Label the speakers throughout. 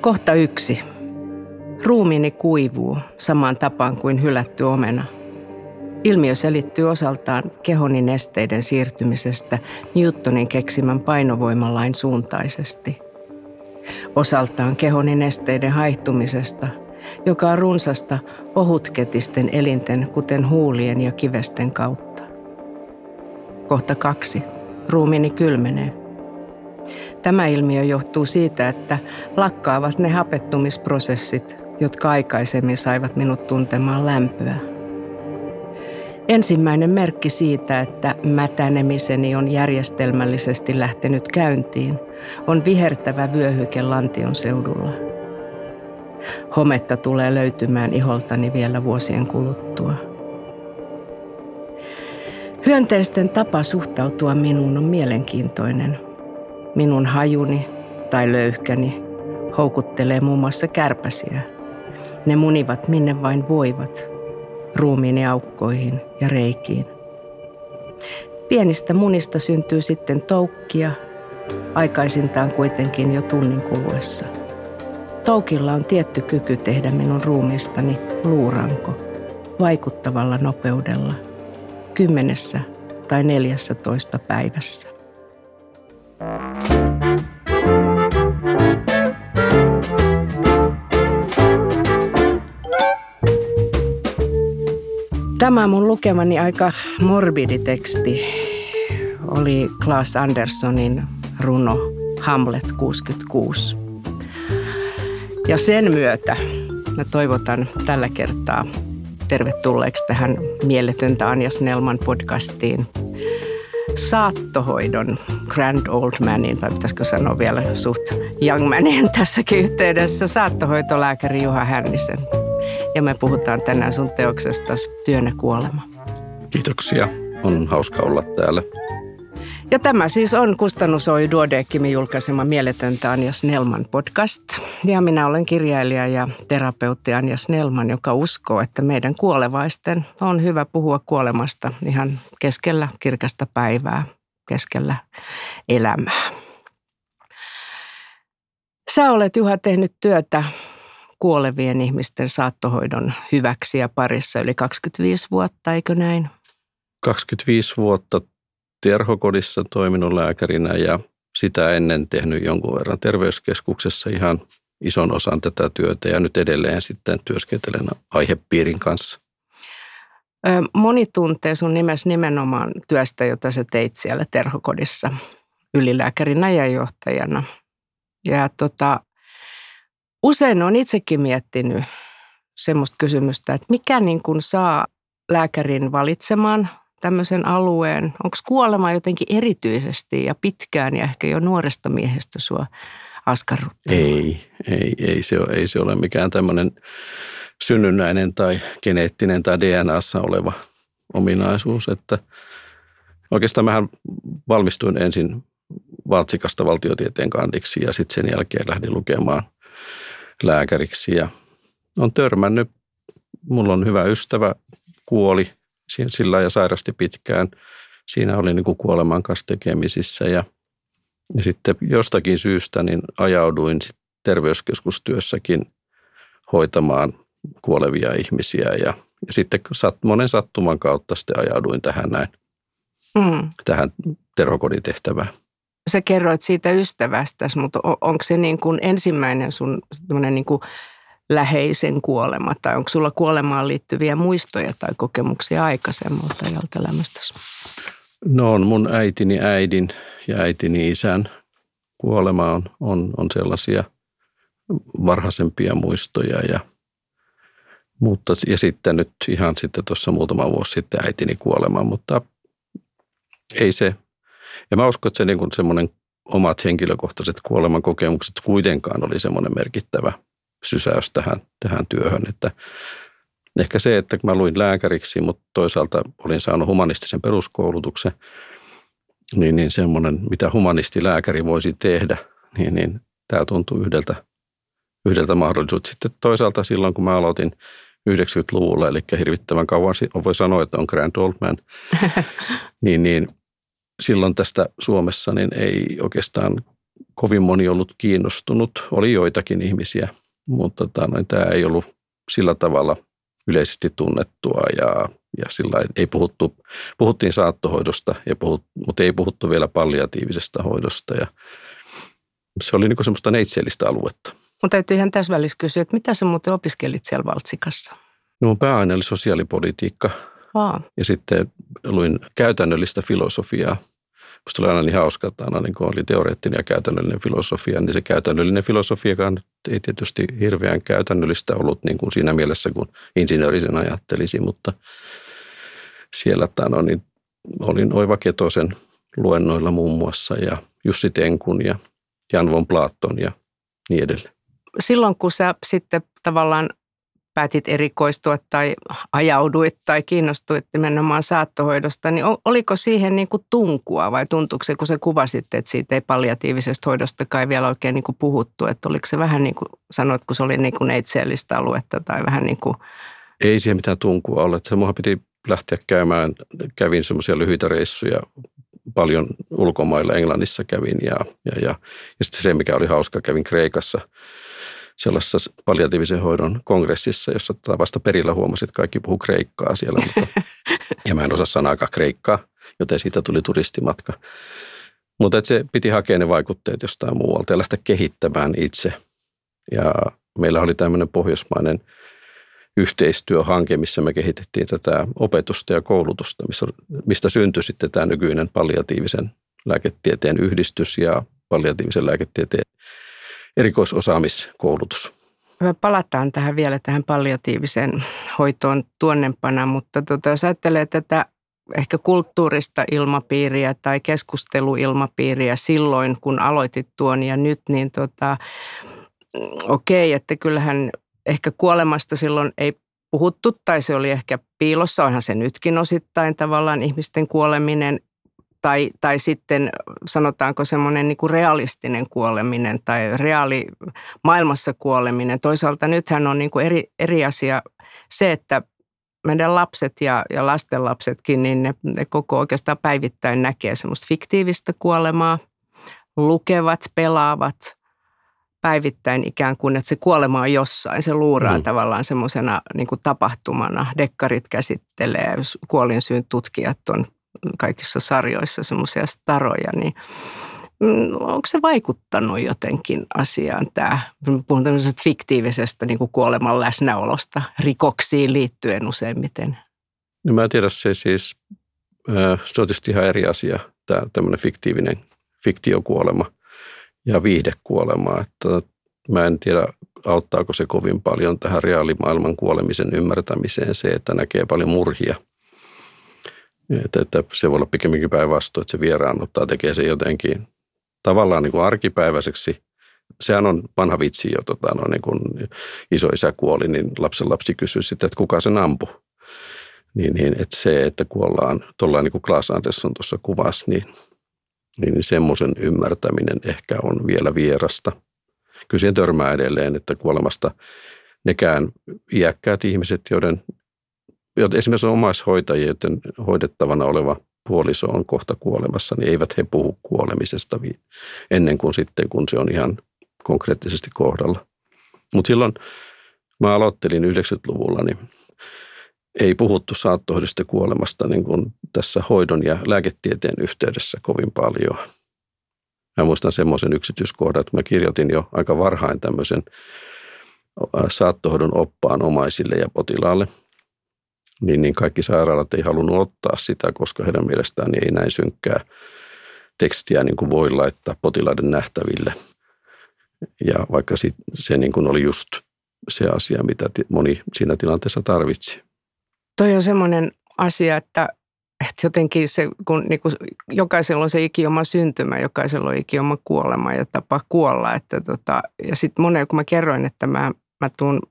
Speaker 1: Kohta yksi. Ruumiini kuivuu samaan tapaan kuin hylätty omena. Ilmiö selittyy osaltaan kehoni nesteiden siirtymisestä Newtonin keksimän painovoimalain suuntaisesti. Osaltaan kehoni nesteiden haihtumisesta, joka on runsasta ohutketisten elinten, kuten huulien ja kivesten kautta. Kohta kaksi. Ruumiini kylmenee. Tämä ilmiö johtuu siitä, että lakkaavat ne hapettumisprosessit, jotka aikaisemmin saivat minut tuntemaan lämpöä. Ensimmäinen merkki siitä, että mätänemiseni on järjestelmällisesti lähtenyt käyntiin, on vihertävä vyöhyke Lantion seudulla. Hometta tulee löytymään iholtani vielä vuosien kuluttua. Hyönteisten tapa suhtautua minuun on mielenkiintoinen – Minun hajuni tai löyhkäni houkuttelee muun muassa kärpäsiä. Ne munivat minne vain voivat, ruumiini aukkoihin ja reikiin. Pienistä munista syntyy sitten toukkia, aikaisintaan kuitenkin jo tunnin kuluessa. Toukilla on tietty kyky tehdä minun ruumiistani luuranko vaikuttavalla nopeudella kymmenessä tai neljässä toista päivässä. Tämä mun lukemani aika morbidi teksti oli Klaas Anderssonin runo Hamlet 66. Ja sen myötä mä toivotan tällä kertaa tervetulleeksi tähän Mieletöntä Anja Snellman podcastiin saattohoidon grand old manin, tai pitäisikö sanoa vielä suht young manin tässäkin yhteydessä, saattohoitolääkäri Juha Hännisen. Ja me puhutaan tänään sun teoksesta Työnä kuolema.
Speaker 2: Kiitoksia. On hauska olla täällä.
Speaker 1: Ja tämä siis on Kustannusoi Duodeckimin julkaisema Mieletöntä Anja Snellman podcast. Ja minä olen kirjailija ja terapeutti Anja Snellman, joka uskoo, että meidän kuolevaisten on hyvä puhua kuolemasta ihan keskellä kirkasta päivää, keskellä elämää. Sä olet Juha tehnyt työtä kuolevien ihmisten saattohoidon hyväksi ja parissa yli 25 vuotta, eikö näin?
Speaker 2: 25 vuotta terhokodissa toiminut lääkärinä ja sitä ennen tehnyt jonkun verran terveyskeskuksessa ihan ison osan tätä työtä ja nyt edelleen sitten työskentelen aihepiirin kanssa.
Speaker 1: Moni tuntee sun nimes nimenomaan työstä, jota sä teit siellä terhokodissa ylilääkärinä ja johtajana. Ja tota, usein on itsekin miettinyt semmoista kysymystä, että mikä niin kuin saa lääkärin valitsemaan tämmöisen alueen? Onko kuolema jotenkin erityisesti ja pitkään ja ehkä jo nuoresta miehestä sua askarruttanut?
Speaker 2: Ei, ei, ei, se ole, ei se ole mikään tämmöinen synnynnäinen tai geneettinen tai DNAssa oleva ominaisuus, että oikeastaan mähän valmistuin ensin Valtsikasta valtiotieteen kandiksi ja sitten sen jälkeen lähdin lukemaan lääkäriksi ja on törmännyt, mulla on hyvä ystävä, kuoli sillä ja sairasti pitkään. Siinä oli niin kuin kuoleman kanssa tekemisissä ja, ja sitten jostakin syystä niin ajauduin terveyskeskustyössäkin hoitamaan kuolevia ihmisiä ja, ja sitten sat, monen sattuman kautta sitten ajauduin tähän näin, mm. tähän terhokoditehtävään.
Speaker 1: Sä kerroit siitä ystävästäsi, mutta onko se niin kuin ensimmäinen sun niin kuin läheisen kuolema tai onko sulla kuolemaan liittyviä muistoja tai kokemuksia aikaisemmalta ajalta elämästäsi?
Speaker 2: No on mun äitini äidin ja äitini isän kuolema on, on, on sellaisia varhaisempia muistoja ja mutta, ja sitten nyt ihan sitten tuossa muutama vuosi sitten äitini kuolema, mutta ei se, ja mä uskon, että se niin semmoinen omat henkilökohtaiset kuoleman kokemukset kuitenkaan oli semmoinen merkittävä sysäys tähän, tähän työhön. Että ehkä se, että mä luin lääkäriksi, mutta toisaalta olin saanut humanistisen peruskoulutuksen, niin, niin semmoinen, mitä humanistilääkäri voisi tehdä, niin, niin tämä tuntuu yhdeltä, yhdeltä mahdollisuudelta. Sitten toisaalta silloin, kun mä aloitin 90-luvulla, eli hirvittävän kauan voi sanoa, että on Grand Old Man, niin, niin silloin tästä Suomessa niin ei oikeastaan kovin moni ollut kiinnostunut. Oli joitakin ihmisiä, mutta tota, noin, tämä ei ollut sillä tavalla yleisesti tunnettua ja, ja sillä ei puhuttu, puhuttiin saattohoidosta, ja puhut, mutta ei puhuttu vielä palliatiivisesta hoidosta ja se oli niin semmoista neitsellistä aluetta.
Speaker 1: Mutta täytyy ihan täsmällis kysyä, että mitä sä muuten opiskelit siellä Valtsikassa?
Speaker 2: No mun pääaine oli sosiaalipolitiikka Aa. ja sitten luin käytännöllistä filosofiaa. Musta oli aina niin hauska, että aina niin oli teoreettinen ja käytännöllinen filosofia, niin se käytännöllinen filosofiakaan ei tietysti hirveän käytännöllistä ollut niin kuin siinä mielessä, kun insinöörisen ajattelisi, mutta siellä no, niin olin Oiva Ketosen luennoilla muun muassa ja Jussi Tenkun ja Jan von Platon ja niin edelleen.
Speaker 1: Silloin kun sä sitten tavallaan päätit erikoistua tai ajauduit tai kiinnostuit nimenomaan saattohoidosta, niin oliko siihen niin kuin tunkua vai tuntuuko se, kun se kuvasit, että siitä ei palliatiivisesta hoidosta kai vielä oikein niin kuin puhuttu, että oliko se vähän niin kuin, sanoit, kun se oli niin kuin neitseellistä aluetta tai vähän niin kuin...
Speaker 2: Ei siihen mitään tunkua ole, se piti lähteä käymään, kävin semmoisia lyhyitä reissuja paljon ulkomailla, Englannissa kävin ja, ja, ja, ja sitten se, mikä oli hauska, kävin Kreikassa sellaisessa palliatiivisen hoidon kongressissa, jossa tota vasta perillä huomasit, että kaikki puhuu kreikkaa siellä, mutta, ja mä en osaa sanaakaan kreikkaa, joten siitä tuli turistimatka. Mutta se piti hakea ne vaikutteet jostain muualta ja lähteä kehittämään itse. Ja meillä oli tämmöinen pohjoismainen yhteistyöhanke, missä me kehitettiin tätä opetusta ja koulutusta, missä, mistä syntyi sitten tämä nykyinen palliatiivisen lääketieteen yhdistys ja palliatiivisen lääketieteen erikoisosaamiskoulutus.
Speaker 1: Me palataan tähän vielä tähän palliatiiviseen hoitoon tuonnempana, mutta tota, jos ajattelee tätä ehkä kulttuurista ilmapiiriä tai keskusteluilmapiiriä silloin, kun aloitit tuon ja nyt, niin tota, okei, okay, että kyllähän ehkä kuolemasta silloin ei puhuttu tai se oli ehkä piilossa, onhan se nytkin osittain tavallaan ihmisten kuoleminen tai, tai sitten sanotaanko semmoinen niin realistinen kuoleminen tai reaali maailmassa kuoleminen. Toisaalta nythän on niin kuin eri, eri asia se, että meidän lapset ja, ja lastenlapsetkin, niin ne, ne koko oikeastaan päivittäin näkee semmoista fiktiivistä kuolemaa, lukevat, pelaavat päivittäin ikään kuin, että se kuolema on jossain. Se luuraa mm. tavallaan semmoisena niin tapahtumana. Dekkarit käsittelee, kuolinsyyn tutkijat on kaikissa sarjoissa semmoisia staroja, niin mm, onko se vaikuttanut jotenkin asiaan tämä, puhun tämmöisestä fiktiivisesta niin kuin kuoleman läsnäolosta rikoksiin liittyen useimmiten?
Speaker 2: No mä en tiedä, se siis, se on tietysti ihan eri asia, tämä tämmöinen fiktiivinen fiktiokuolema ja viihdekuolema, että mä en tiedä, auttaako se kovin paljon tähän reaalimaailman kuolemisen ymmärtämiseen se, että näkee paljon murhia – että, että se voi olla pikemminkin päinvastoin, että se vieraannuttaa, tekee se jotenkin tavallaan niin kuin arkipäiväiseksi. Sehän on vanha vitsi jo, tota, no, niin kun isä kuoli, niin lapsen lapsi kysyi sitten, että kuka sen ampui. Niin, niin että se, että kuollaan, tuolla niin kuin Klaas Andersson tuossa kuvasi, niin, niin, niin semmoisen ymmärtäminen ehkä on vielä vierasta. Kyllä siihen törmää edelleen, että kuolemasta nekään iäkkäät ihmiset, joiden esimerkiksi omaishoitajia, joiden hoidettavana oleva puoliso on kohta kuolemassa, niin eivät he puhu kuolemisesta ennen kuin sitten, kun se on ihan konkreettisesti kohdalla. Mutta silloin, mä aloittelin 90-luvulla, niin ei puhuttu saattohoidosta kuolemasta niin kuin tässä hoidon ja lääketieteen yhteydessä kovin paljon. Mä muistan semmoisen yksityiskohdan, että mä kirjoitin jo aika varhain tämmöisen saattohoidon oppaan omaisille ja potilaalle – niin, niin kaikki sairaalat ei halunnut ottaa sitä, koska heidän mielestään ei näin synkkää tekstiä niin kuin voi laittaa potilaiden nähtäville. Ja vaikka sit, se niin kuin oli just se asia, mitä moni siinä tilanteessa tarvitsi.
Speaker 1: Toi on semmoinen asia, että, että jotenkin se, kun niin kuin jokaisella on se ikioma syntymä, jokaisella on ikioma kuolema ja tapa kuolla. Että tota, ja sitten monen, kun mä kerroin, että mä, mä tuun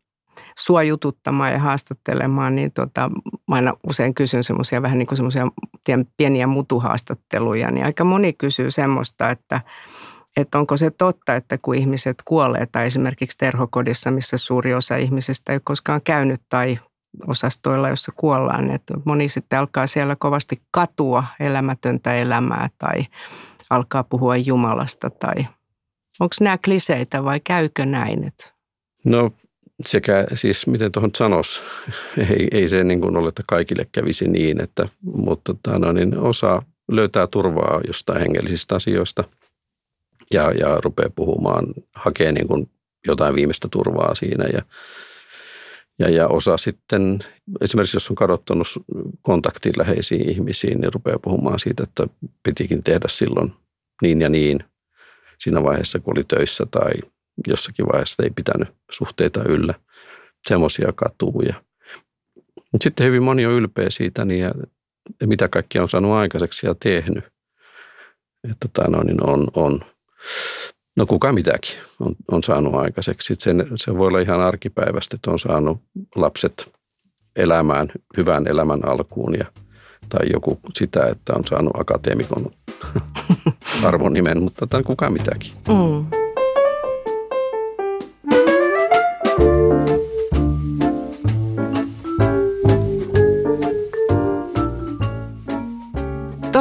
Speaker 1: sua jututtamaan ja haastattelemaan, niin tota, mä aina usein kysyn semmoisia vähän niin kuin semmoisia pieniä mutuhaastatteluja, niin aika moni kysyy semmoista, että, että onko se totta, että kun ihmiset kuolee tai esimerkiksi terhokodissa, missä suuri osa ihmisistä ei ole koskaan käynyt tai osastoilla, jossa kuollaan. Että moni sitten alkaa siellä kovasti katua elämätöntä elämää tai alkaa puhua Jumalasta tai onko nämä kliseitä vai käykö näin?
Speaker 2: No sekä siis, miten tuohon sanoisi, ei, ei se niin kuin ole, että kaikille kävisi niin, että, mutta tota, no, niin osa löytää turvaa jostain hengellisistä asioista ja, ja rupeaa puhumaan, hakee niin kuin jotain viimeistä turvaa siinä ja, ja, ja osa sitten, esimerkiksi jos on kadottanut kontaktin läheisiin ihmisiin, niin rupeaa puhumaan siitä, että pitikin tehdä silloin niin ja niin siinä vaiheessa, kun oli töissä tai jossakin vaiheessa ei pitänyt suhteita yllä. Semmoisia katuu. Ja, mutta sitten hyvin moni on ylpeä siitä, niin ja, ja mitä kaikkia on saanut aikaiseksi ja tehnyt. Että tota, no, niin on, on, no kuka mitäkin on, on saanut aikaiseksi. Sen, se voi olla ihan arkipäivästä, että on saanut lapset elämään, hyvän elämän alkuun ja, tai joku sitä, että on saanut akateemikon arvon nimen, mutta tämän tota, kuka mitäkin. Mm.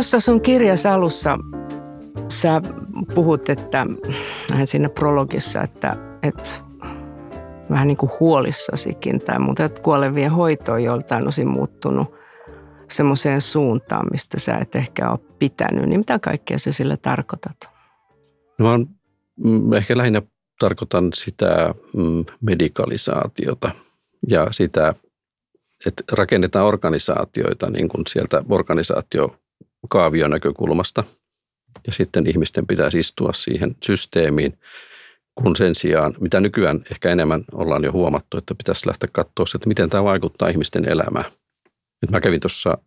Speaker 1: Tuossa sun kirjas alussa sä puhut, että vähän siinä prologissa, että, että vähän niin kuin huolissasikin tai muuta, että kuolevien hoito on joltain osin muuttunut semmoiseen suuntaan, mistä sä et ehkä ole pitänyt. Niin mitä kaikkea sä sillä tarkoitat?
Speaker 2: No mä on, mm, ehkä lähinnä tarkoitan sitä mm, medikalisaatiota ja sitä, että rakennetaan organisaatioita niin kuin sieltä organisaatio kaavion näkökulmasta. Ja sitten ihmisten pitäisi istua siihen systeemiin, kun sen sijaan, mitä nykyään ehkä enemmän ollaan jo huomattu, että pitäisi lähteä katsoa, että miten tämä vaikuttaa ihmisten elämään. Nyt mä kävin tuossa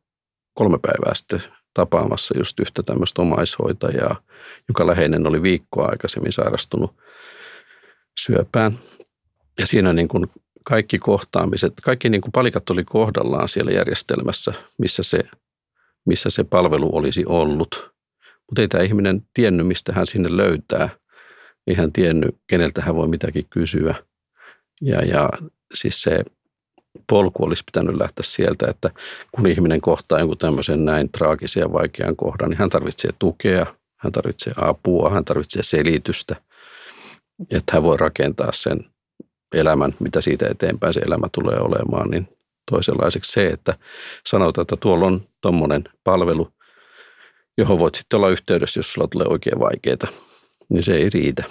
Speaker 2: kolme päivää sitten tapaamassa just yhtä tämmöistä omaishoitajaa, joka läheinen oli viikkoa aikaisemmin sairastunut syöpään. Ja siinä niin kuin kaikki kohtaamiset, kaikki niin kuin palikat oli kohdallaan siellä järjestelmässä, missä se missä se palvelu olisi ollut. Mutta ei tämä ihminen tiennyt, mistä hän sinne löytää. Ei hän tiennyt, keneltä hän voi mitäkin kysyä. Ja, ja siis se polku olisi pitänyt lähteä sieltä, että kun ihminen kohtaa jonkun tämmöisen näin traagisen ja vaikean kohdan, niin hän tarvitsee tukea, hän tarvitsee apua, hän tarvitsee selitystä, että hän voi rakentaa sen elämän, mitä siitä eteenpäin se elämä tulee olemaan, niin toisenlaiseksi se, että sanotaan, että tuolla on tuommoinen palvelu, johon voit sitten olla yhteydessä, jos sulla tulee oikein vaikeita, niin se ei riitä.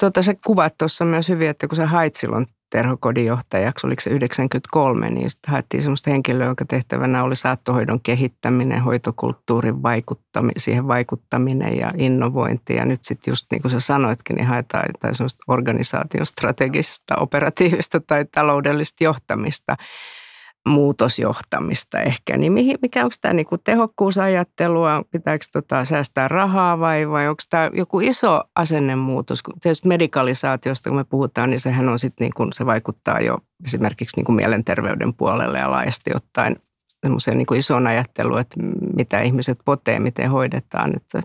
Speaker 1: Tota, sä kuvat tuossa myös hyvin, että kun sä hait silloin terhokodin johtajaksi, oliko se 93, niin sitten haettiin sellaista henkilöä, jonka tehtävänä oli saattohoidon kehittäminen, hoitokulttuurin vaikuttaminen, siihen vaikuttaminen ja innovointi. Ja nyt sitten just niin kuin sä sanoitkin, niin haetaan jotain sellaista organisaatiostrategista, operatiivista tai taloudellista johtamista muutosjohtamista ehkä, niin mikä onko tämä niinku tehokkuusajattelua, pitääkö tota säästää rahaa vai, vai onko tämä joku iso asennemuutos? Tietysti medikalisaatiosta kun me puhutaan, niin sehän on sitten niinku, se vaikuttaa jo esimerkiksi niinku mielenterveyden puolelle ja laajasti ottaen semmoiseen niinku isoon ajatteluun, että mitä ihmiset potee, miten hoidetaan. Että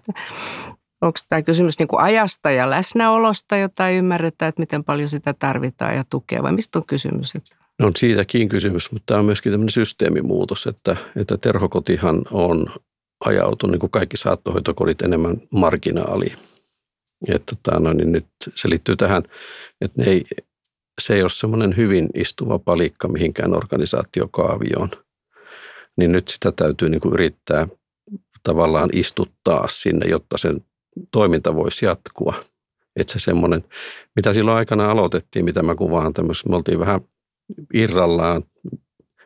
Speaker 1: onko tämä kysymys niinku ajasta ja läsnäolosta, jota ei ymmärretä, että miten paljon sitä tarvitaan ja tukea vai mistä on kysymys? Että
Speaker 2: No on siitäkin kysymys, mutta tämä on myöskin tämmöinen systeemimuutos, että, että terhokotihan on ajautunut, niin kuin kaikki saattohoitokodit, enemmän marginaaliin. Että tota, no, niin nyt se liittyy tähän, että ne ei, se ei ole semmoinen hyvin istuva palikka mihinkään organisaatiokaavioon. Niin nyt sitä täytyy niin kuin yrittää tavallaan istuttaa sinne, jotta sen toiminta voisi jatkua. Että se semmoinen, mitä silloin aikana aloitettiin, mitä mä kuvaan tämmöistä, me oltiin vähän – irrallaan.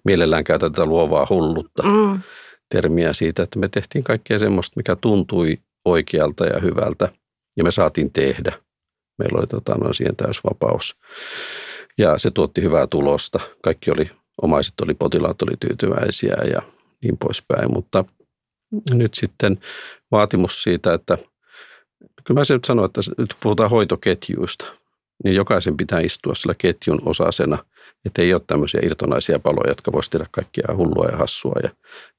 Speaker 2: Mielellään käytetään tätä luovaa hullutta mm. termiä siitä, että me tehtiin kaikkea semmoista, mikä tuntui oikealta ja hyvältä ja me saatiin tehdä. Meillä oli tota, no, siihen täysvapaus ja se tuotti hyvää tulosta. Kaikki oli, omaiset oli, potilaat oli tyytyväisiä ja niin poispäin, mutta nyt sitten vaatimus siitä, että kyllä mä sen nyt sanon, että nyt puhutaan hoitoketjuista, niin jokaisen pitää istua sillä ketjun osasena – että ei ole tämmöisiä irtonaisia paloja, jotka voisivat tehdä kaikkia hullua ja hassua ja,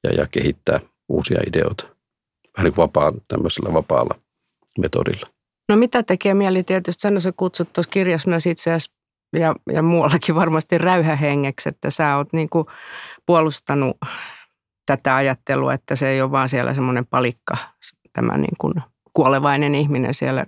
Speaker 2: ja, ja kehittää uusia ideoita. Vähän niin kuin vapaa, tämmöisellä vapaalla metodilla.
Speaker 1: No mitä tekee mieli tietysti, sanoa sä kutsut tuossa kirjassa myös itse asiassa ja, ja muuallakin varmasti räyhähengeksi, että sä oot niin kuin puolustanut tätä ajattelua, että se ei ole vaan siellä semmoinen palikka, tämä niin kuin kuolevainen ihminen siellä.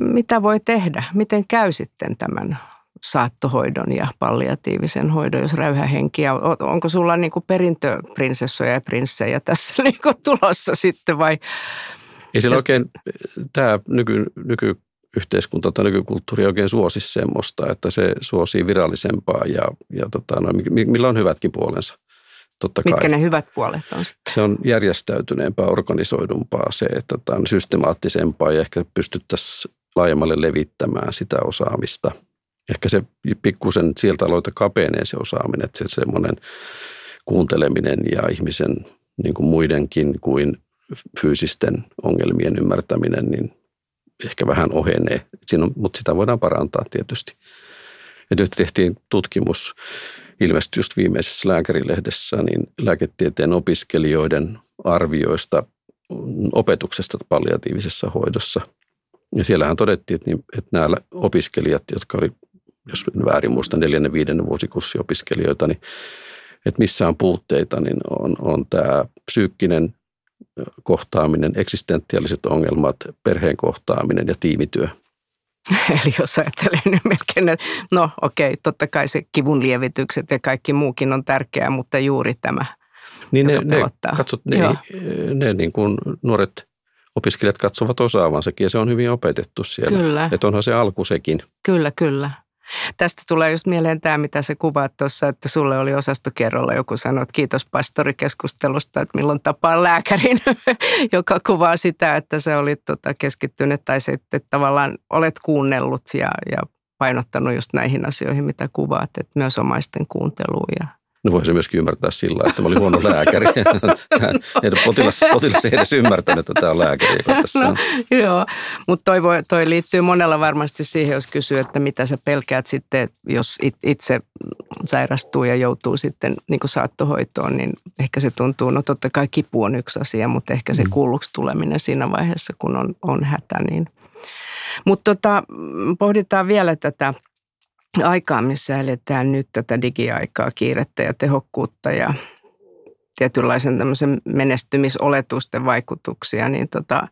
Speaker 1: Mitä voi tehdä? Miten käy sitten tämän saattohoidon ja palliatiivisen hoidon, jos räyhähenkiä. Onko sulla niin kuin perintöprinsessoja ja prinssejä tässä niin kuin tulossa sitten vai?
Speaker 2: Ei sillä jos... oikein, tämä nyky, nykyyhteiskunta tai nykykulttuuri oikein suosi semmoista, että se suosii virallisempaa ja, ja tota, no, millä on hyvätkin puolensa.
Speaker 1: Totta Mitkä kai. ne hyvät puolet on sitten?
Speaker 2: Se on järjestäytyneempää, organisoidumpaa, se, että tämä on systemaattisempaa ja ehkä pystyttäisiin laajemmalle levittämään sitä osaamista. Ehkä se pikkusen sieltä aloita kapenee se osaaminen, että se semmoinen kuunteleminen ja ihmisen niin kuin muidenkin kuin fyysisten ongelmien ymmärtäminen, niin ehkä vähän ohenee. Siinä on, mutta sitä voidaan parantaa tietysti. Ja nyt tehtiin tutkimus ilmestyi just viimeisessä lääkärilehdessä, niin lääketieteen opiskelijoiden arvioista opetuksesta palliatiivisessa hoidossa. Ja siellähän todettiin, että, niin, että nämä opiskelijat, jotka oli, jos väärin muista, neljännen, viidennen vuosikurssiopiskelijoita, niin että missä on puutteita, niin on, on tämä psyykkinen kohtaaminen, eksistentiaaliset ongelmat, perheen kohtaaminen ja tiimityö –
Speaker 1: Eli jos ajattelee nyt melkein, että no okei, totta kai se kivun lievitykset ja kaikki muukin on tärkeää, mutta juuri tämä,
Speaker 2: niin ne, ne, katsot, ne, ne niin kuin nuoret opiskelijat katsovat osaavansakin ja se on hyvin opetettu siellä. Kyllä. Että onhan se alku sekin.
Speaker 1: Kyllä, kyllä. Tästä tulee just mieleen tämä, mitä se kuvaat tuossa, että sulle oli osastokerrolla joku sanoi, että kiitos pastorikeskustelusta, että milloin tapaa lääkärin, joka kuvaa sitä, että se oli tota keskittynyt tai sitten tavallaan olet kuunnellut ja, ja painottanut just näihin asioihin, mitä kuvaat, että myös omaisten kuunteluun ja
Speaker 2: No voi se myöskin ymmärtää sillä, että mä olin huono lääkäri. potilas, potilas ei edes ymmärtänyt, että tämä on lääkäri, joka tässä no,
Speaker 1: Joo, mutta toi, voi, toi liittyy monella varmasti siihen, jos kysyy, että mitä sä pelkäät sitten, jos itse sairastuu ja joutuu sitten niin kuin saattohoitoon, niin ehkä se tuntuu, no totta kai kipu on yksi asia, mutta ehkä se mm. kuulluksi tuleminen siinä vaiheessa, kun on, on hätä. Niin. Mutta tota, pohditaan vielä tätä – aikaa, missä eletään nyt tätä digiaikaa, kiirettä ja tehokkuutta ja tietynlaisen tämmöisen menestymisoletusten vaikutuksia, niin tota,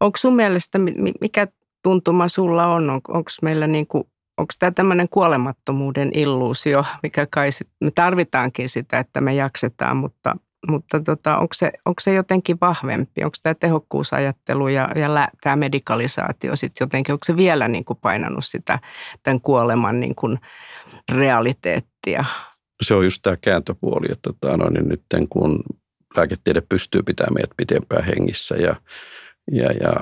Speaker 1: onko sun mielestä, mikä tuntuma sulla on? on onko meillä niin kuin, onko tämä tämmöinen kuolemattomuuden illuusio, mikä kai sit, me tarvitaankin sitä, että me jaksetaan, mutta mutta tota, onko, se, onko se jotenkin vahvempi? Onko tämä tehokkuusajattelu ja, ja lä, tämä medikalisaatio sitten jotenkin, onko se vielä niin kuin painanut sitä tämän kuoleman niin kuin realiteettia?
Speaker 2: Se on just tämä kääntöpuoli, että tota, no, niin nyt kun lääketiede pystyy pitämään meidät pitempään hengissä ja, ja, ja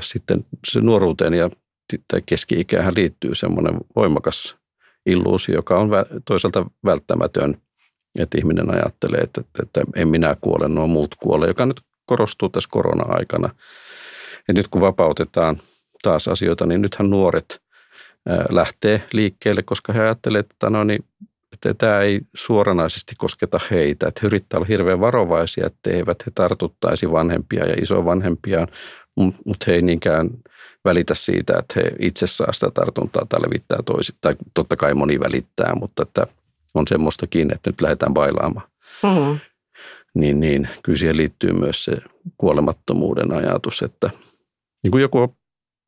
Speaker 2: sitten se nuoruuteen ja keski-ikään liittyy semmoinen voimakas illuusio, joka on toisaalta välttämätön – että ihminen ajattelee, että, että, että en minä kuole, nuo muut kuole, joka nyt korostuu tässä korona-aikana. Ja nyt kun vapautetaan taas asioita, niin nythän nuoret lähtee liikkeelle, koska he ajattelevat, että, no niin, että tämä ei suoranaisesti kosketa heitä. Että he yrittävät olla hirveän varovaisia, että eivät he tartuttaisi vanhempia ja isovanhempiaan, mutta he ei niinkään välitä siitä, että he itse saa sitä tartuntaa tai levittää toisit. Tai totta kai moni välittää, mutta että – on semmoistakin, että nyt lähdetään bailaamaan. Mm-hmm. Niin, niin kyllä siihen liittyy myös se kuolemattomuuden ajatus, että niin kuin joku,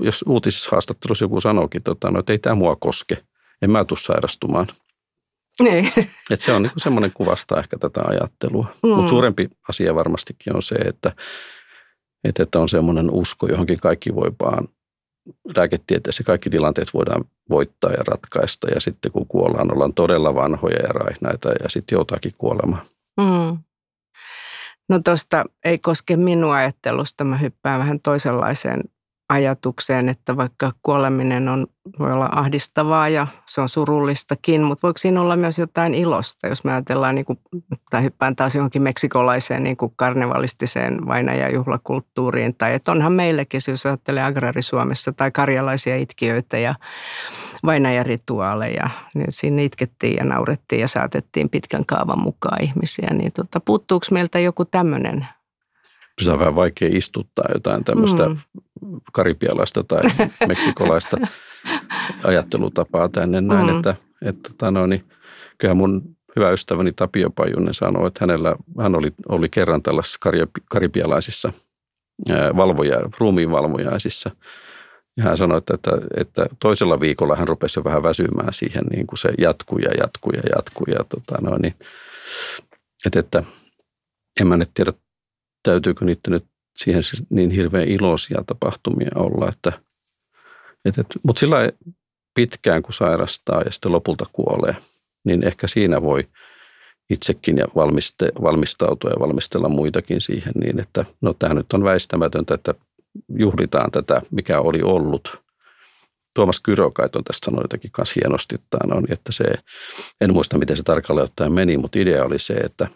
Speaker 2: jos uutishaastattelussa joku sanoikin, tota, no, että ei tämä mua koske, en mä tule sairastumaan.
Speaker 1: Niin.
Speaker 2: Et se on niin semmoinen kuvasta ehkä tätä ajattelua. Mm. Mutta suurempi asia varmastikin on se, että, että on semmoinen usko johonkin kaikki voi vaan lääketieteessä kaikki tilanteet voidaan voittaa ja ratkaista ja sitten kun kuollaan, ollaan todella vanhoja ja raihnaita ja sitten joutakin kuolemaan. Mm.
Speaker 1: No tuosta ei koske minua ajattelusta, mä hyppään vähän toisenlaiseen ajatukseen, että vaikka kuoleminen on, voi olla ahdistavaa ja se on surullistakin, mutta voiko siinä olla myös jotain ilosta, jos me ajatellaan, niin kuin, tai hyppään taas johonkin meksikolaiseen niin kuin karnevalistiseen vainajajuhlakulttuuriin, tai että onhan meillekin, jos ajattelee agrarisuomessa tai karjalaisia itkiöitä ja vainajarituaaleja, niin siinä itkettiin ja naurettiin ja saatettiin pitkän kaavan mukaan ihmisiä, niin tota, puuttuuko meiltä joku tämmöinen
Speaker 2: se on vähän vaikea istuttaa jotain tämmöistä mm. Karipialaista tai meksikolaista ajattelutapaa tänne näin, mm. että, että tota no, niin, kyllähän mun hyvä ystäväni Tapio Pajunen sanoi, että hänellä, hän oli, oli kerran tällaisissa karipialaisissa valvoja, ruumiinvalvojaisissa. Ja hän sanoi, että, että, että, toisella viikolla hän rupesi jo vähän väsymään siihen, niin kuin se jatkuu ja jatkuu ja jatkuu. Ja tota no, niin, että, että en mä nyt tiedä, täytyykö niitä nyt siihen niin hirveän iloisia tapahtumia olla, että, että, mutta sillä pitkään kun sairastaa ja sitten lopulta kuolee, niin ehkä siinä voi itsekin ja valmiste, valmistautua ja valmistella muitakin siihen niin, että no tämä nyt on väistämätöntä, että juhlitaan tätä, mikä oli ollut. Tuomas Kyrokait on tästä sanonut jotenkin kanssa hienosti, että, on, että se, en muista miten se tarkalleen ottaen meni, mutta idea oli se, että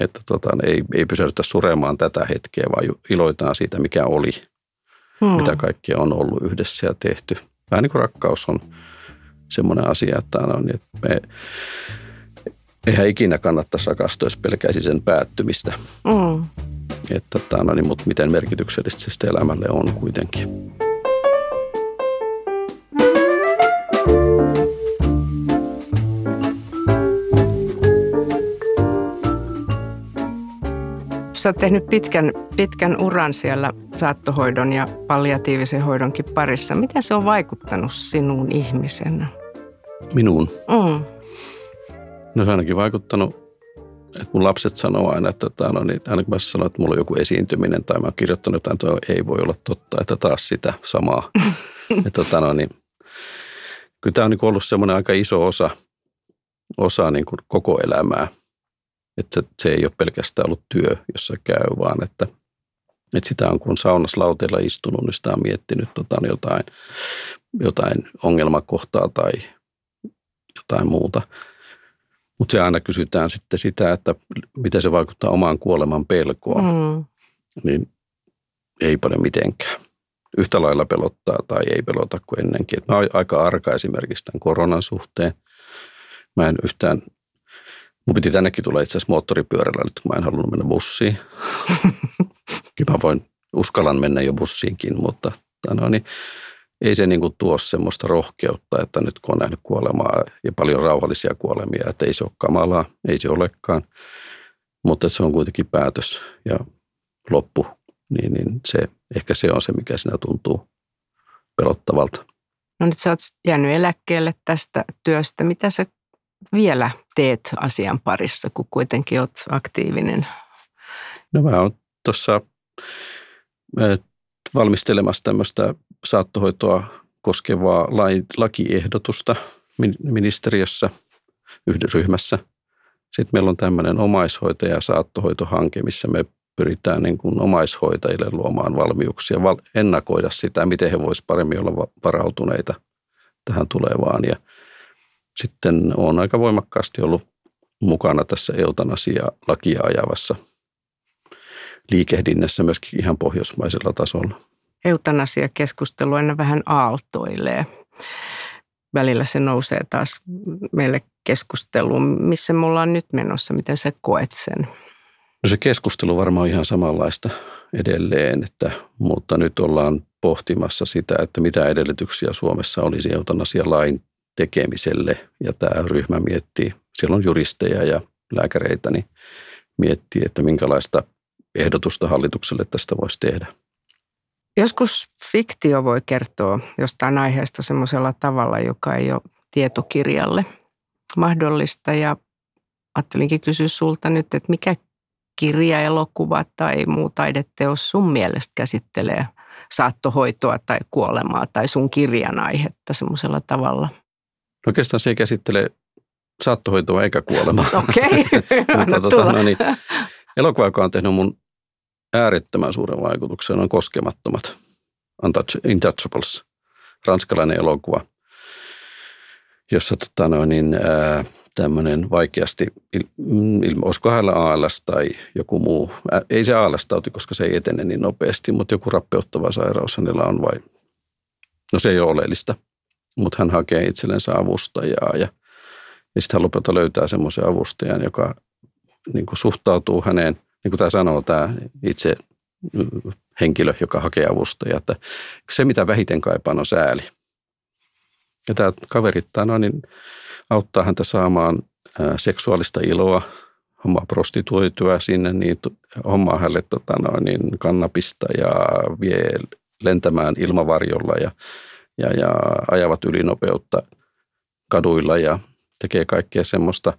Speaker 2: että tota, ei, ei pysähdytä suremaan tätä hetkeä, vaan iloitaan siitä, mikä oli, hmm. mitä kaikkea on ollut yhdessä ja tehty. Vähän niin kuin rakkaus on semmoinen asia, että, on, että me, eihän ikinä kannattaisi rakastua, jos pelkäisi sen päättymistä. Hmm. Että, tota, no niin, mutta miten merkityksellistä se elämälle on kuitenkin.
Speaker 1: Sä oot tehnyt pitkän, pitkän uran siellä saattohoidon ja palliatiivisen hoidonkin parissa. Miten se on vaikuttanut sinuun ihmisenä?
Speaker 2: Minuun? Mm. No se on ainakin vaikuttanut, että mun lapset sanoo aina, että tota, no niin, aina kun mä sanon, että mulla on joku esiintyminen tai mä oon kirjoittanut jotain, että ei voi olla totta, että taas sitä samaa. että, tota, no niin, kyllä tämä on niin ollut semmoinen aika iso osa, osa niin kuin koko elämää – että se ei ole pelkästään ollut työ, jossa käy, vaan että, että sitä on kun saunassa lauteella istunut, niin sitä on miettinyt tota, jotain, jotain ongelmakohtaa tai jotain muuta. Mutta se aina kysytään sitten sitä, että miten se vaikuttaa omaan kuoleman pelkoon. Mm. Niin ei paljon mitenkään. Yhtä lailla pelottaa tai ei pelota kuin ennenkin. Et mä oon aika arka esimerkiksi tämän koronan suhteen. Mä en yhtään Mun piti tännekin tulla itse asiassa moottoripyörällä nyt, kun mä en halunnut mennä bussiin. Kyllä mä voin, uskallan mennä jo bussiinkin, mutta no niin, ei se niin kuin tuo semmoista rohkeutta, että nyt kun on nähnyt kuolemaa ja paljon rauhallisia kuolemia, että ei se ole kamalaa, ei se olekaan. Mutta se on kuitenkin päätös ja loppu, niin, niin se, ehkä se on se, mikä sinä tuntuu pelottavalta.
Speaker 1: No nyt sä oot jäänyt eläkkeelle tästä työstä. Mitä sä vielä teet asian parissa, kun kuitenkin olet aktiivinen?
Speaker 2: No mä oon tuossa valmistelemassa tämmöistä saattohoitoa koskevaa lakiehdotusta ministeriössä yhdessä ryhmässä. Sitten meillä on tämmöinen omaishoitaja- ja saattohoitohanke, missä me pyritään niin kuin omaishoitajille luomaan valmiuksia, ennakoida sitä, miten he voisivat paremmin olla varautuneita tähän tulevaan. Ja sitten olen aika voimakkaasti ollut mukana tässä eutanasia-lakia ajavassa liikehdinnässä myöskin ihan pohjoismaisella tasolla.
Speaker 1: Eutanasia-keskustelu aina vähän aaltoilee. Välillä se nousee taas meille keskusteluun. Missä me ollaan nyt menossa? Miten sä koet sen?
Speaker 2: No se keskustelu varmaan ihan samanlaista edelleen, että, mutta nyt ollaan pohtimassa sitä, että mitä edellytyksiä Suomessa olisi eutanasia-lain tekemiselle. Ja tämä ryhmä miettii, siellä on juristeja ja lääkäreitä, niin miettii, että minkälaista ehdotusta hallitukselle tästä voisi tehdä.
Speaker 1: Joskus fiktio voi kertoa jostain aiheesta semmoisella tavalla, joka ei ole tietokirjalle mahdollista. Ja ajattelinkin kysyä sulta nyt, että mikä kirja, elokuva tai muu taideteos sun mielestä käsittelee saattohoitoa tai kuolemaa tai sun kirjan aihetta semmoisella tavalla –
Speaker 2: Oikeastaan se ei käsittele saattohoitoa eikä kuolemaa.
Speaker 1: Okei, okay. tota, no niin,
Speaker 2: elokuva, joka on tehnyt mun äärettömän suuren vaikutuksen, on Koskemattomat, Untouchables, ranskalainen elokuva, jossa tota, no, niin, ää, tämmöinen vaikeasti, il, il, olisiko hänellä ALS tai joku muu, ää, ei se ALS-tauti, koska se ei etene niin nopeasti, mutta joku rappeuttava sairaus hänellä on vai, no se ei ole oleellista – mutta hän hakee itsellensä avustajaa ja, ja sitten hän lopulta löytää semmoisen avustajan, joka niin kuin suhtautuu häneen, niin kuin tämä sanoo, tämä itse henkilö, joka hakee avustajaa. Että se, mitä vähiten kaipaan, on sääli. Ja tämä kaveri no, niin auttaa häntä saamaan seksuaalista iloa, hommaa prostituoitua sinne, niin hommaa hänelle tota, niin kannapista ja vie lentämään ilmavarjolla ja, ja, ja ajavat ylinopeutta kaduilla ja tekee kaikkea semmoista.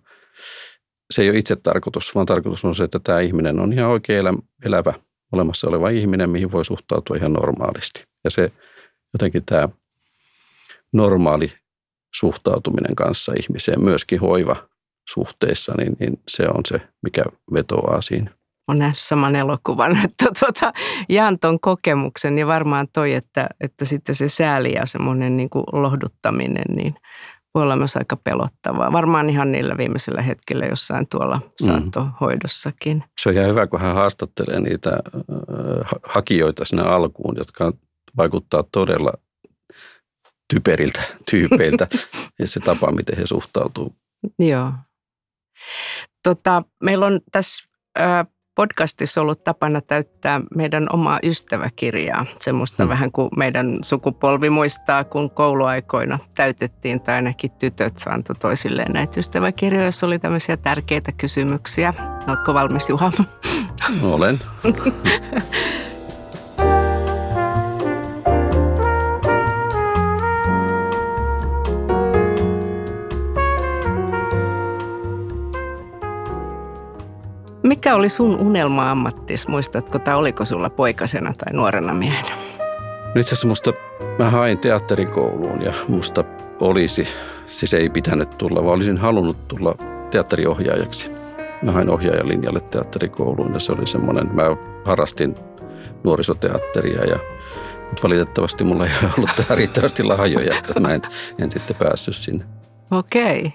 Speaker 2: Se ei ole itse tarkoitus, vaan tarkoitus on se, että tämä ihminen on ihan oikein elävä, olemassa oleva ihminen, mihin voi suhtautua ihan normaalisti. Ja se jotenkin tämä normaali suhtautuminen kanssa ihmiseen, myöskin hoiva suhteessa, niin, niin se on se, mikä vetoaa siinä.
Speaker 1: On nähnyt saman elokuvan, että tuota, jaan tuon kokemuksen ja varmaan toi, että, että sitten se sääli ja semmoinen niin kuin lohduttaminen, niin voi olla myös aika pelottavaa. Varmaan ihan niillä viimeisillä hetkillä jossain tuolla mm. saattohoidossakin.
Speaker 2: Se on ihan hyvä, kun hän haastattelee niitä hakijoita sinne alkuun, jotka vaikuttaa todella typeriltä tyypeiltä ja se tapa, miten he suhtautuu.
Speaker 1: Joo. Tota, meillä on tässä podcastissa ollut tapana täyttää meidän omaa ystäväkirjaa. Semmoista hmm. vähän kuin meidän sukupolvi muistaa, kun kouluaikoina täytettiin tai ainakin tytöt antoi toisilleen näitä ystäväkirjoja, joissa oli tämmöisiä tärkeitä kysymyksiä. Oletko valmis Juha?
Speaker 2: Olen.
Speaker 1: Mikä oli sun unelma-ammattis? Muistatko, tai oliko sulla poikasena tai nuorena miehenä?
Speaker 2: No itse asiassa musta, mä hain teatterikouluun ja musta olisi, siis ei pitänyt tulla, vaan olisin halunnut tulla teatteriohjaajaksi. Mä hain ohjaajalinjalle teatterikouluun ja se oli semmoinen, mä harrastin nuorisoteatteria ja mutta valitettavasti mulla ei ollut tähän riittävästi lahjoja, että mä en, en sitten päässyt sinne.
Speaker 1: Okei.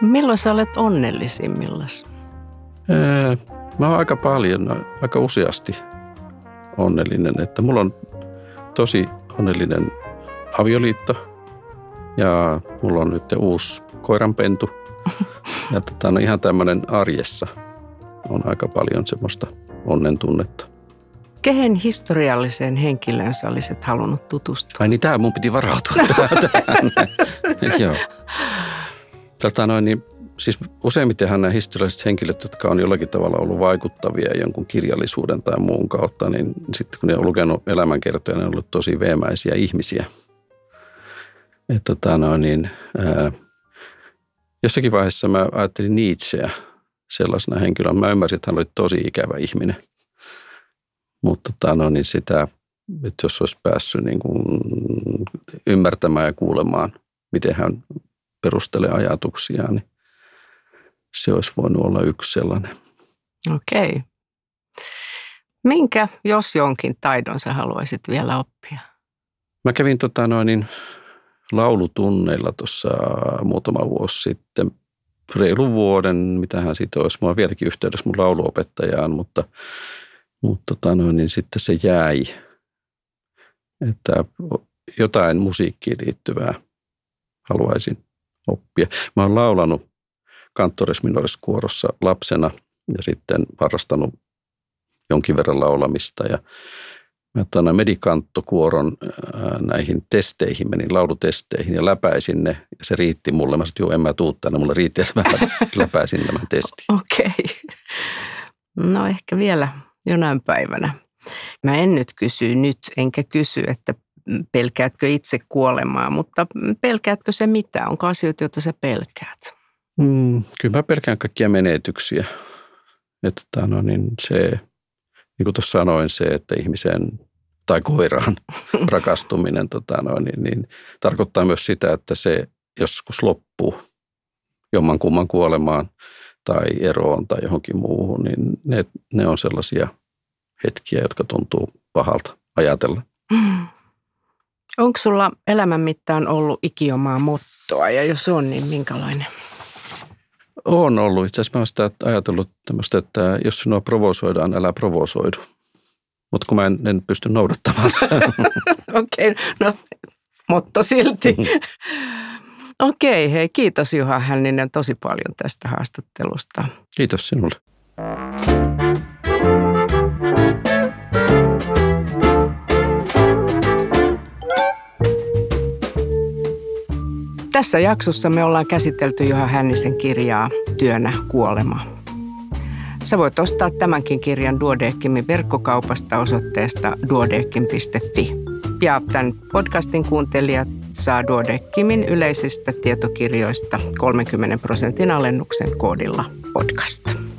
Speaker 1: Milloin sä olet onnellisimmillaan?
Speaker 2: Mä oon aika paljon, aika useasti onnellinen, että mulla on tosi onnellinen avioliitto ja mulla on nyt uusi koiranpentu. Ja tota, no ihan tämmöinen arjessa on aika paljon semmoista onnen tunnetta.
Speaker 1: Kehen historialliseen henkilöön sä olisit halunnut tutustua?
Speaker 2: Ai niin, tämä mun piti varautua tähän. Joo. Tota noin, niin siis useimmitenhan nämä historialliset henkilöt, jotka on jollakin tavalla ollut vaikuttavia jonkun kirjallisuuden tai muun kautta, niin sitten kun ne on lukenut elämänkertoja, ne on ollut tosi veemäisiä ihmisiä. että tota no, niin, ää, jossakin vaiheessa mä ajattelin Nietzscheä sellaisena henkilönä. Mä ymmärsin, että hän oli tosi ikävä ihminen. Mutta tota no, niin sitä, että jos olisi päässyt niin kuin ymmärtämään ja kuulemaan, miten hän perustelee ajatuksiaan, niin se olisi voinut olla yksi sellainen.
Speaker 1: Okei. Minkä, jos jonkin taidon sä haluaisit vielä oppia?
Speaker 2: Mä kävin tota noin, niin, laulutunneilla tuossa muutama vuosi sitten, reilu vuoden, mitä hän siitä olisi. Mä oon vieläkin yhteydessä mun lauluopettajaan, mutta, mutta tota noin, niin sitten se jäi. Että jotain musiikkiin liittyvää haluaisin oppia. Mä oon laulanut kanttoris kuorossa lapsena ja sitten harrastanut jonkin verran laulamista ja mä medikanttokuoron näihin testeihin, menin laulutesteihin ja läpäisin ne. Ja se riitti mulle. Mä sanoin, että en mä tuu tänne, mulle riitti, että mä läpäisin tämän testin.
Speaker 1: Okei. Okay. No ehkä vielä jonain päivänä. Mä en nyt kysy nyt, enkä kysy, että pelkäätkö itse kuolemaa, mutta pelkäätkö se mitä? Onko asioita, joita sä pelkäät?
Speaker 2: Mm, kyllä mä pelkään kaikkia menetyksiä. Että tota, no, niin se, niin kuin tuossa sanoin, se, että ihmiseen tai koiraan rakastuminen tota, no, niin, niin, tarkoittaa myös sitä, että se joskus loppuu jomman kumman kuolemaan tai eroon tai johonkin muuhun, niin ne, ne on sellaisia hetkiä, jotka tuntuu pahalta ajatella.
Speaker 1: Onko sulla elämän mittaan ollut ikiomaa mottoa ja jos on, niin minkälainen?
Speaker 2: On ollut. Itse asiassa mä olen sitä ajatellut tämmöistä, että jos sinua provosoidaan, älä provosoidu. Mutta kun mä en, en pysty noudattamaan sitä.
Speaker 1: Okei, okay, no motto silti. Okei, okay, hei kiitos Juha Hänninen tosi paljon tästä haastattelusta.
Speaker 2: Kiitos sinulle.
Speaker 1: Tässä jaksossa me ollaan käsitelty Juha Hännisen kirjaa Työnä kuolema. Sä voit ostaa tämänkin kirjan Duodeckimin verkkokaupasta osoitteesta duodeckim.fi. Ja tämän podcastin kuuntelijat saa Duodeckimin yleisistä tietokirjoista 30 prosentin alennuksen koodilla podcast.